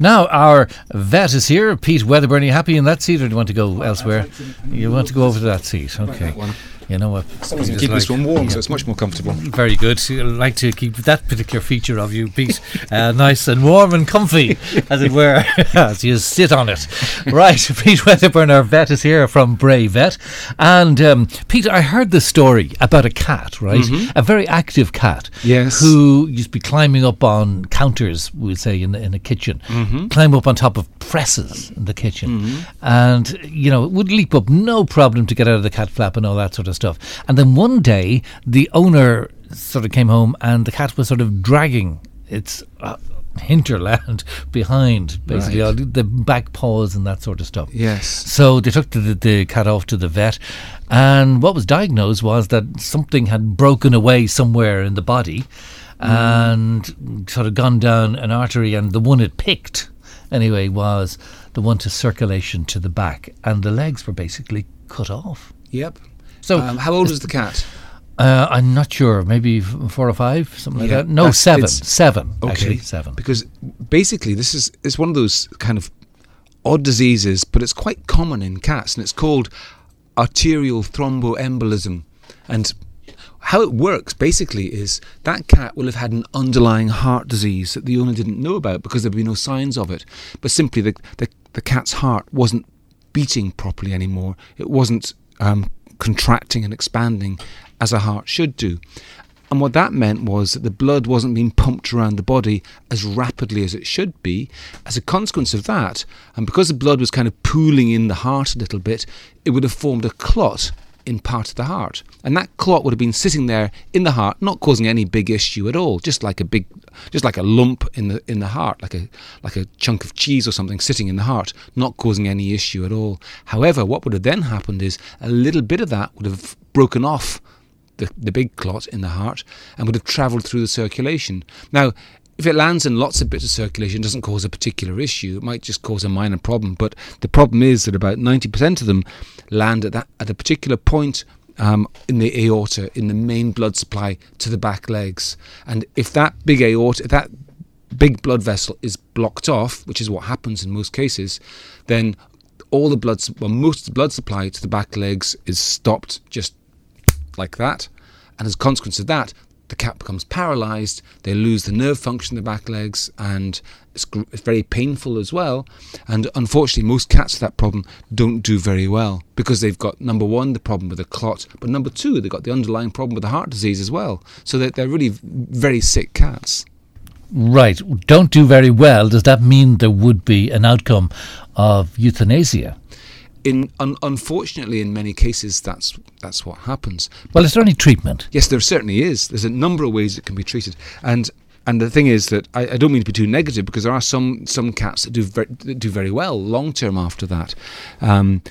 Now our vet is here, Pete Wedderburn. Are you happy in that seat, or do you want to go elsewhere? You want to go over to that seat, okay? You know? Someone's Peter's keep this one warm, yeah. so it's much more comfortable. Very good. You like to keep that particular feature of you, Pete, uh, nice and warm and comfy, as it were, as you sit on it. Right, Pete Wedderburn, our vet, is here from Bray Vet. And um, Pete, I heard this story about a cat, right? A very active cat. Yes. Who used to be climbing up on counters, we'd say, in the, in the kitchen, climb up on top of presses in the kitchen. And, you know, it would leap up no problem to get out of the cat flap and all that sort of stuff. And then one day, the owner sort of came home and the cat was sort of dragging its uh, hinterland behind, basically, Right. all the back paws and that sort of stuff. Yes. So they took the, the, the cat off to the vet, and what was diagnosed was that something had broken away somewhere in the body and sort of gone down an artery, and the one it picked, anyway, was the one to circulation to the back, and the legs were basically cut off. Yep. So um, how old is the cat? uh, I'm not sure, maybe four or five, something like that. No, seven, seven, Okay. actually, seven. Because basically, this is it's one of those kind of odd diseases, but it's quite common in cats, and it's called arterial thromboembolism. And how it works basically is that cat will have had an underlying heart disease that the owner didn't know about because there'd be no signs of it. But simply the, the, the cat's heart wasn't beating properly anymore. It wasn't um, contracting and expanding as a heart should do. And what that meant was that the blood wasn't being pumped around the body as rapidly as it should be. As a consequence of that, and because the blood was kind of pooling in the heart a little bit, it would have formed a clot in part of the heart. And that clot would have been sitting there in the heart, not causing any big issue at all, just like a big just like a lump in the in the heart, like a like a chunk of cheese or something sitting in the heart, not causing any issue at all. However, what would have then happened is a little bit of that would have broken off the, the big clot in the heart and would have travelled through the circulation. Now, if it lands in lots of bits of circulation, it doesn't cause a particular issue. It might just cause a minor problem. But the problem is that about 90% of them land at, that, at a particular point um, in the aorta, in the main blood supply to the back legs. And if that big aorta, if that big blood vessel is blocked off, which is what happens in most cases, then all the blood, well, most of the blood supply to the back legs is stopped just like that. And as a consequence of that, the cat becomes paralyzed, they lose the nerve function in the back legs, and it's, it's very painful as well. And unfortunately, most cats with that problem don't do very well because they've got number one, the problem with the clot, but number two, they've got the underlying problem with the heart disease as well. So they're, they're really very sick cats. Right. Don't do very well. Does that mean there would be an outcome of euthanasia? In un- unfortunately, in many cases, that's that's what happens. Well, is there any treatment? Yes, there certainly is. There's a number of ways it can be treated, and and the thing is that I, I don't mean to be too negative because there are some some cats that do very, that do very well long term after that. Um,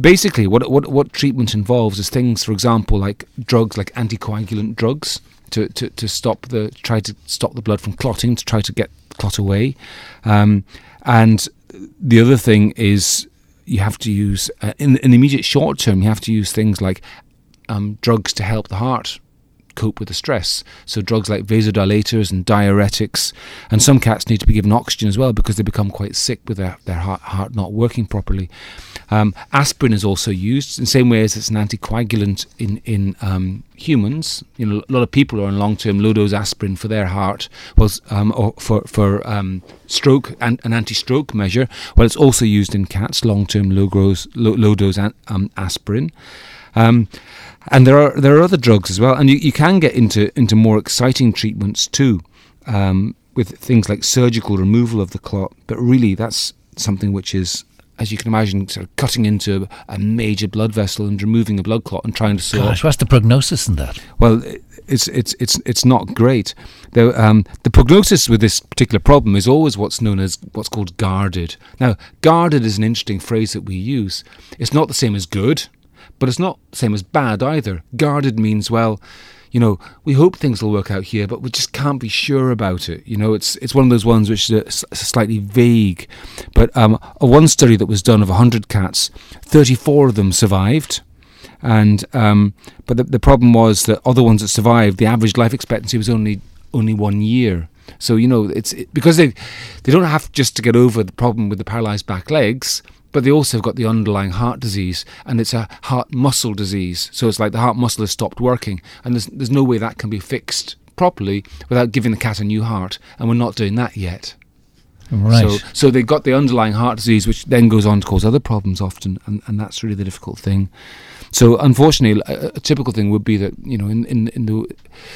basically, what what what treatment involves is things, for example, like drugs, like anticoagulant drugs. To, to, to stop the try to stop the blood from clotting to try to get clot away, um, and the other thing is you have to use uh, in in the immediate short term you have to use things like um, drugs to help the heart cope with the stress. So drugs like vasodilators and diuretics, and some cats need to be given oxygen as well because they become quite sick with their, their heart, heart not working properly. Um, aspirin is also used in the same way as it's an anticoagulant in in um, humans. You know, a lot of people are on long-term low-dose aspirin for their heart, um, or for for um, stroke and an anti-stroke measure. Well, it's also used in cats, long-term low-dose low, low-dose um, aspirin. Um, and there are there are other drugs as well, and you, you can get into into more exciting treatments too, um, with things like surgical removal of the clot. But really, that's something which is, as you can imagine, sort of cutting into a major blood vessel and removing a blood clot and trying to up Gosh, what's the prognosis in that? well, it's it's it's it's not great. The um, the prognosis with this particular problem is always what's known as what's called guarded. Now, guarded is an interesting phrase that we use. It's not the same as good, but it's not same as bad either. Guarded means well, you know, we hope things will work out here, but we just can't be sure about it. You know, it's it's one of those ones which is a s- slightly vague. But um, a one study that was done of 100 cats, 34 of them survived. And um, but the, the problem was that other ones that survived, the average life expectancy was only only one year. So you know, it's it, because they they don't have just to get over the problem with the paralyzed back legs, but they also have got the underlying heart disease, and it's a heart muscle disease. So it's like the heart muscle has stopped working, and there's there's no way that can be fixed properly without giving the cat a new heart, and we're not doing that yet. Right. So, so they've got the underlying heart disease, which then goes on to cause other problems often, and, and that's really the difficult thing. So, unfortunately, a, a typical thing would be that you know, in, in, in the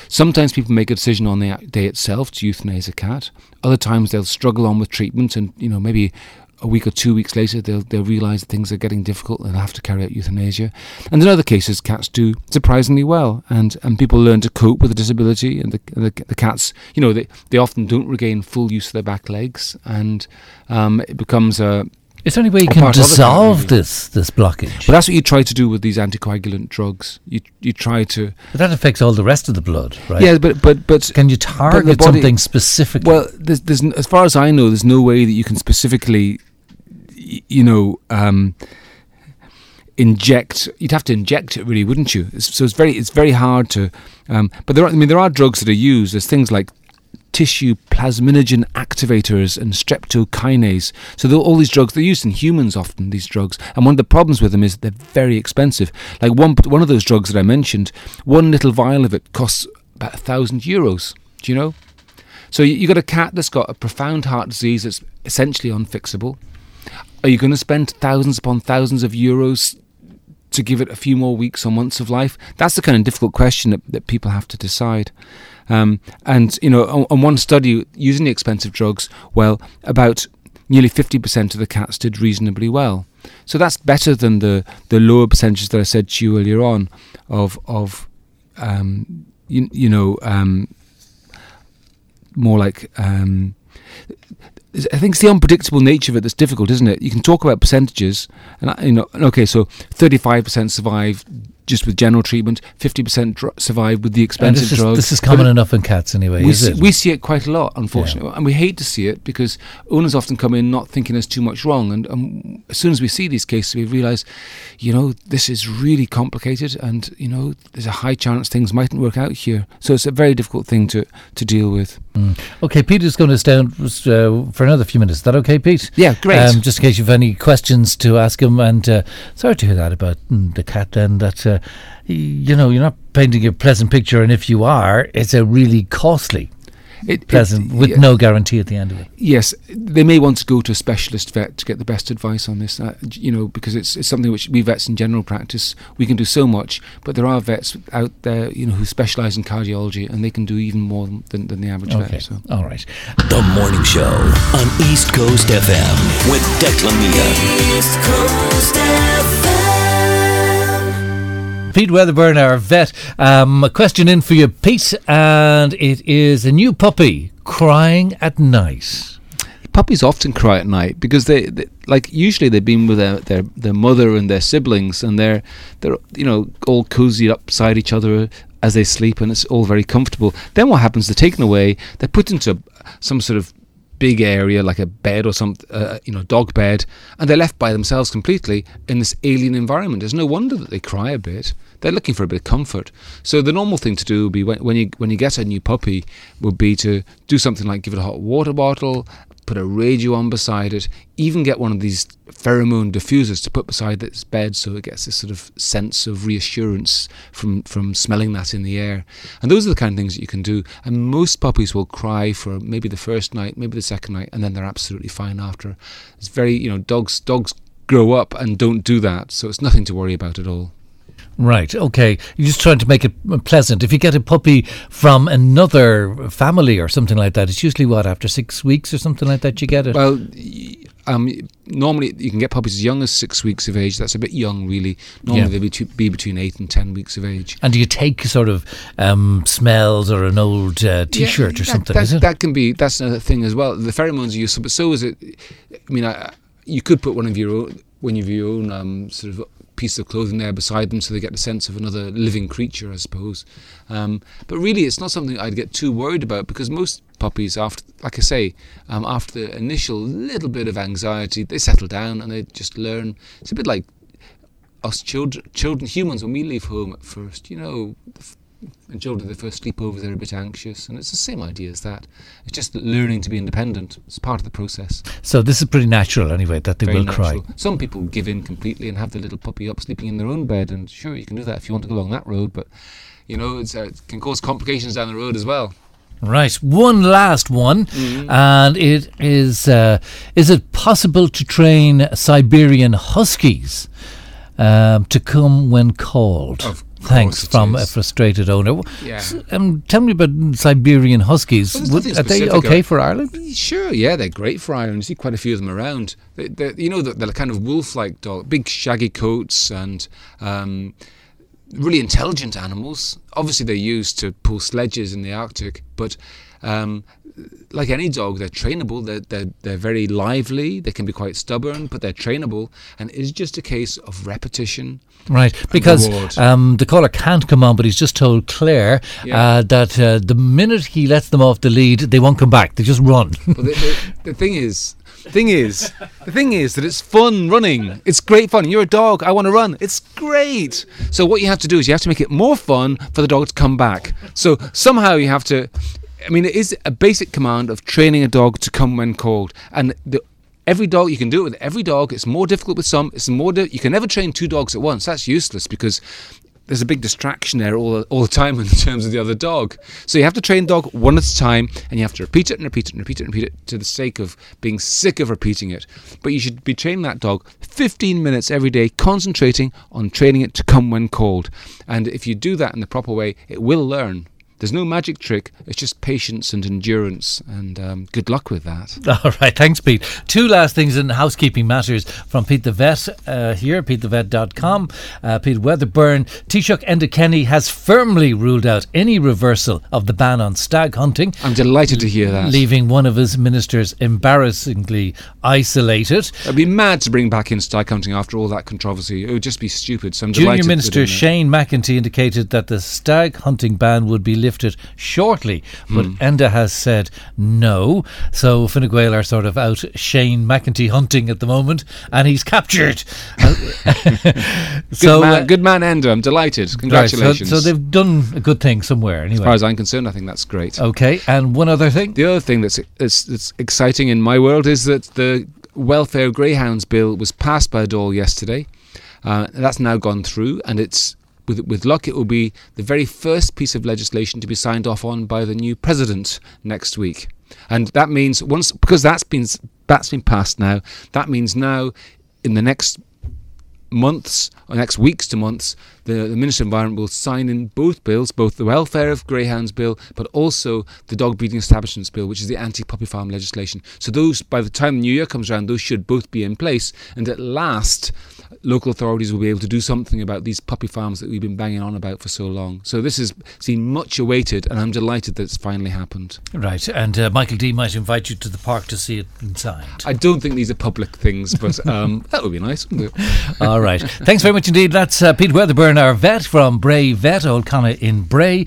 sometimes people make a decision on the day itself to euthanize a cat. Other times they'll struggle on with treatment, and you know, maybe a week or two weeks later, they'll they'll realise things are getting difficult and have to carry out euthanasia. And in other cases, cats do surprisingly well, and, and people learn to cope with the disability. And the, the, the cats, you know, they, they often don't regain full use of their back legs, and um, it becomes a it's there any way you can dissolve this this blockage? But that's what you try to do with these anticoagulant drugs. You you try to But that affects all the rest of the blood, right? yeah, but but but Can you target body- something specifically? well, there's, there's as far as I know, there's no way that you can specifically, you know, um, inject. You'd have to inject it, really, wouldn't you? So it's very it's very hard to. Um, but there are I mean there are drugs that are used. There's things like tissue plasminogen activators and streptokinase. So all these drugs they're used in humans often. These drugs, and one of the problems with them is they're very expensive. Like one one of those drugs that I mentioned, one little vial of it costs about a thousand euros. Do you know? So you, have got a cat that's got a profound heart disease that's essentially unfixable. Are you going to spend thousands upon thousands of euros to give it a few more weeks or months of life? That's the kind of difficult question that, that people have to decide. Um, and you know, on, on one study using the expensive drugs, well, about nearly fifty percent of the cats did reasonably well. So that's better than the the lower percentages that I said to you earlier on of of um, you, you know um, more like um, I think it's the unpredictable nature of it that's difficult, isn't it? You can talk about percentages, and you know, okay, so thirty-five percent survive just with general treatment, fifty percent dr- survive with the expensive this is, drugs. this is common it- enough in cats anyway, we is see, it? we see it quite a lot, unfortunately, and we hate to see it because owners often come in not thinking there's too much wrong, and um, as soon as we see these cases, we realise, you know, this is really complicated, and you know, there's a high chance things mightn't work out here. So it's a very difficult thing to to deal with. Mm. Okay, Peter's going to stay on uh, for another few minutes. Is that okay, Pete? Yeah, great. Um, just in case you've any questions to ask him. And uh, sorry to hear that about mm, the cat Then that, uh, you know, you're not painting a pleasant picture. And if you are, it's a really costly It- it- pleasant with yeah. no guarantee at the end of it. Yes, they may want to go to a specialist vet to get the best advice on this. Uh, you know, because it's, it's something which we vets in general practice we can do so much, but there are vets out there, you know, who specialise in cardiology and they can do even more than, than the average Okay, vet. So. all right. The Morning Show on East Coast FM with Declan Meehan. East Coast FM. Pete Wedderburn, our vet. Um, a question in for you, Pete, and it is a new puppy crying at night. Puppies often cry at night because they, they like usually they've been with their, their their mother and their siblings and they're they're you know all cozy up beside each other as they sleep and it's all very comfortable. Then what happens? They're taken away. They're put into some sort of big area like a bed or some uh, you know dog bed and they're left by themselves completely in this alien environment. It's no wonder that they cry a bit. They're looking for a bit of comfort. So the normal thing to do would be when, when you when you get a new puppy would be to do something like give it a hot water bottle put a radio on beside it even get one of these pheromone diffusers to put beside its bed so it gets this sort of sense of reassurance from from smelling that in the air. And those are the kind of things that you can do. And most puppies will cry for maybe the first night maybe the second night and then they're absolutely fine after. It's very you know dogs dogs grow up and don't do that so it's nothing to worry about at all Right. Okay. You're just trying to make it pleasant. If you get a puppy from another family or something like that, it's usually what after six weeks or something like that you get it. Well, um, normally you can get puppies as young as six weeks of age. That's a bit young, really. Normally Yeah. they'll be, be between eight and ten weeks of age. and do you take sort of um, smells or an old uh, T-shirt Yeah, or that- something? That, is it? that can be that's another thing as well. The pheromones are useful, but so is it. I mean, I, you could put one of your own, one of your own um, sort of piece of clothing there beside them, so they get the sense of another living creature, I suppose. Um, but really, it's not something I'd get too worried about because most puppies, after, like I say, um, after the initial little bit of anxiety, they settle down and they just learn. It's a bit like us children, children, humans, when we leave home at first, you know, And children, their first sleepover, they're a bit anxious, and it's the same idea as that. It's just learning to be independent. It's part of the process. So this is pretty natural anyway that they Very will natural. cry. Some people give in completely and have the little puppy up sleeping in their own bed, and sure, you can do that if you want to go along that road, but you know, it's, uh, it can cause complications down the road as well. Right, one last one, Mm-hmm. and it is: uh, Is it possible to train Siberian Huskies um, to come when called? Of Thanks from a frustrated owner. Yeah. Um, tell me about Siberian Huskies. Well, Would, are they okay for Ireland? Sure, yeah, they're great for Ireland. You see quite a few of them around. They, they, you know, they're, they're kind of wolf-like dog, big shaggy coats, and um, really intelligent animals. Obviously, they're used to pull sledges in the Arctic, but um, like any dog, they're trainable. They're, they're they're very lively. They can be quite stubborn, but they're trainable, and it's just a case of repetition. Right, because um, the caller can't come on, but he's just told Claire Yeah. uh, that uh, the minute he lets them off the lead, they won't come back. They just run. But the, the, the thing is, thing is, the thing is that it's fun running. It's great fun. You're a dog. I want to run. It's great. So what you have to do is you have to make it more fun for the dog to come back. So somehow you have to. I mean, it is a basic command of training a dog to come when called, and the. Every dog you can do it with every dog. It's more difficult with some. It's more. Di- you can never train two dogs at once. That's useless because there's a big distraction there all, all the time in terms of the other dog. So you have to train dog one at a time and you have to repeat it and repeat it and repeat it and repeat it to the sake of being sick of repeating it. But you should be training that dog 15 minutes every day, concentrating on training it to come when called. And if you do that in the proper way, it will learn. There's no magic trick, it's just patience and endurance. And um, good luck with that. All right, thanks, Pete. Two last things in housekeeping matters from Pete the Vet uh, here, petethevet.com. Uh, Pete Wedderburn, Taoiseach Enda Kenny has firmly ruled out any reversal of the ban on stag hunting. I'm delighted to hear that. Leaving one of his ministers embarrassingly isolated. I'd be mad to bring back in stag hunting after all that controversy. It would just be stupid. So I'm Junior delighted Minister. Shane McEntee indicated that the stag hunting ban would be lifted shortly, but Hmm. Enda has said no. So Fine Gael are sort of out Shane McEntee hunting at the moment, and he's captured. Good, so, man, uh, good man, Enda. I'm delighted. right, Congratulations. so, so they've done a good thing somewhere, as far as I'm concerned, I think that's great. Okay, and one other thing. The other thing that's, that's, that's exciting in my world is that the Welfare Greyhounds Bill was passed by Dáil yesterday. Uh, that's now gone through, and it's with, with luck, it will be the very first piece of legislation to be signed off on by the new president next week. And that means once because that's been that's been passed now. That means now in the next months or next weeks to months, the, the Minister of Environment will sign in both bills, both the Welfare of Greyhounds Bill, but also the Dog Breeding Establishments Bill, which is the anti-puppy farm legislation. So those, by the time the new year comes around, those should both be in place, and at last, local authorities will be able to do something about these puppy farms that we've been banging on about for so long. So this has been much awaited, and I'm delighted that it's finally happened. Right, and uh, Michael D might invite you to the park to see it inside. I don't think these are public things, but um, that would be nice, wouldn't it? All right. Thanks very much indeed. That's uh, Pete Wedderburn, our vet from Bray Vet, Old Connaught in Bray.